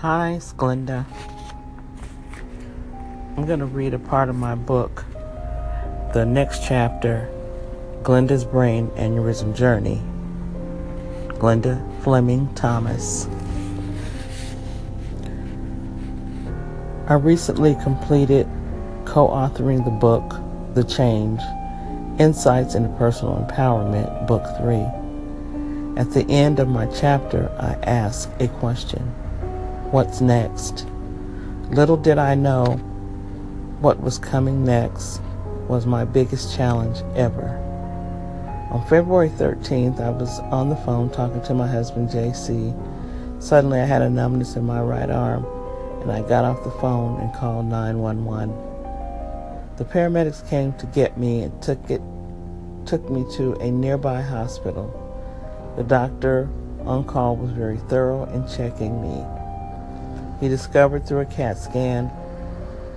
Hi, it's Glenda. I'm going to read a part of my book, the next chapter Glenda's Brain Aneurysm Journey. Glenda Fleming Thomas. I recently completed co authoring the book, The Change Insights into Personal Empowerment, Book 3. At the end of my chapter, I ask a question What's next? Little did I know what was coming next was my biggest challenge ever. On February 13th, I was on the phone talking to my husband, JC. Suddenly, I had a numbness in my right arm, and I got off the phone and called 911. The paramedics came to get me and took it took me to a nearby hospital. The doctor on call was very thorough in checking me. He discovered through a CAT scan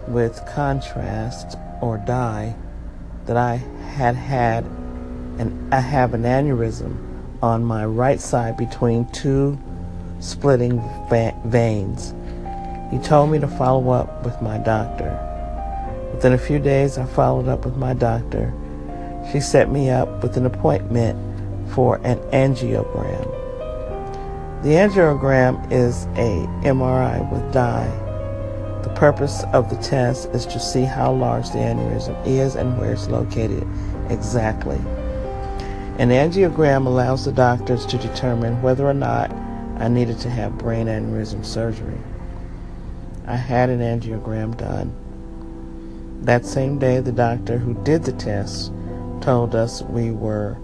with contrast or dye that I had had an I have an aneurysm on my right side between two splitting veins. He told me to follow up with my doctor. Within a few days, I followed up with my doctor. She set me up with an appointment for an angiogram. The angiogram is a MRI with dye. The purpose of the test is to see how large the aneurysm is and where it's located exactly. An angiogram allows the doctors to determine whether or not I needed to have brain aneurysm surgery. I had an angiogram done. That same day, the doctor who did the test told us we were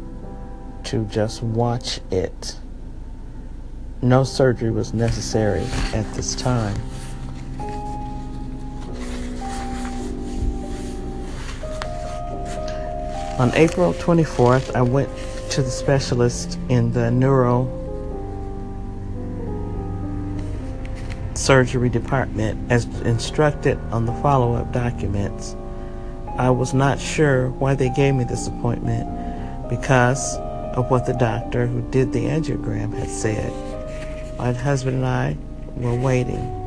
to just watch it. No surgery was necessary at this time. On April 24th, I went to the specialist in the neuro surgery department as instructed on the follow up documents. I was not sure why they gave me this appointment because of what the doctor who did the angiogram had said. My husband and I were waiting.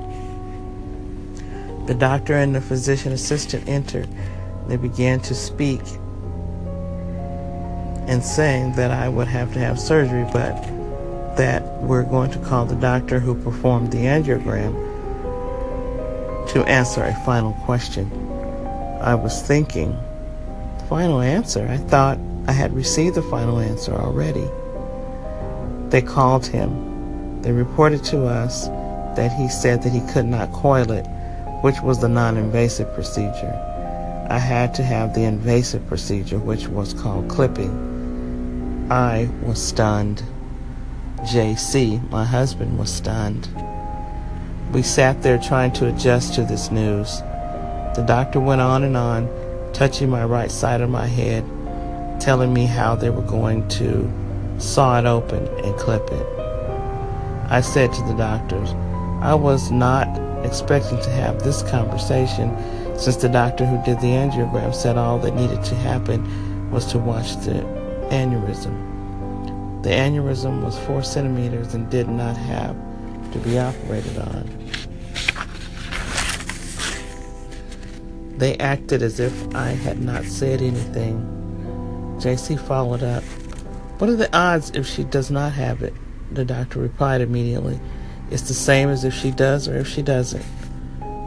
The doctor and the physician assistant entered. They began to speak and saying that I would have to have surgery, but that we're going to call the doctor who performed the angiogram to answer a final question. I was thinking, final answer? I thought I had received the final answer already. They called him. They reported to us that he said that he could not coil it, which was the non invasive procedure. I had to have the invasive procedure, which was called clipping. I was stunned. JC, my husband, was stunned. We sat there trying to adjust to this news. The doctor went on and on, touching my right side of my head, telling me how they were going to saw it open and clip it. I said to the doctors, I was not expecting to have this conversation since the doctor who did the angiogram said all that needed to happen was to watch the aneurysm. The aneurysm was four centimeters and did not have to be operated on. They acted as if I had not said anything. JC followed up. What are the odds if she does not have it? The doctor replied immediately. It's the same as if she does or if she doesn't.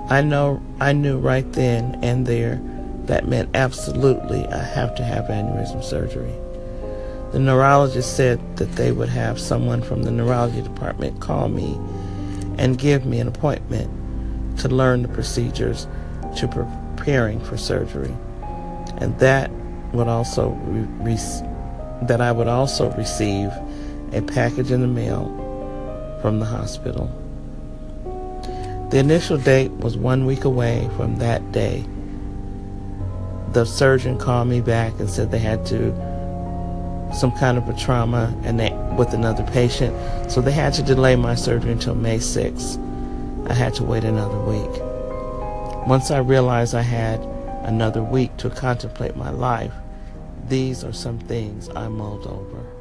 I know I knew right then and there that meant absolutely I have to have aneurysm surgery. The neurologist said that they would have someone from the neurology department call me and give me an appointment to learn the procedures to preparing for surgery, and that would also re- that I would also receive a package in the mail from the hospital. The initial date was one week away from that day. The surgeon called me back and said they had to some kind of a trauma and they, with another patient. So they had to delay my surgery until May 6th. I had to wait another week. Once I realized I had another week to contemplate my life, these are some things I mulled over.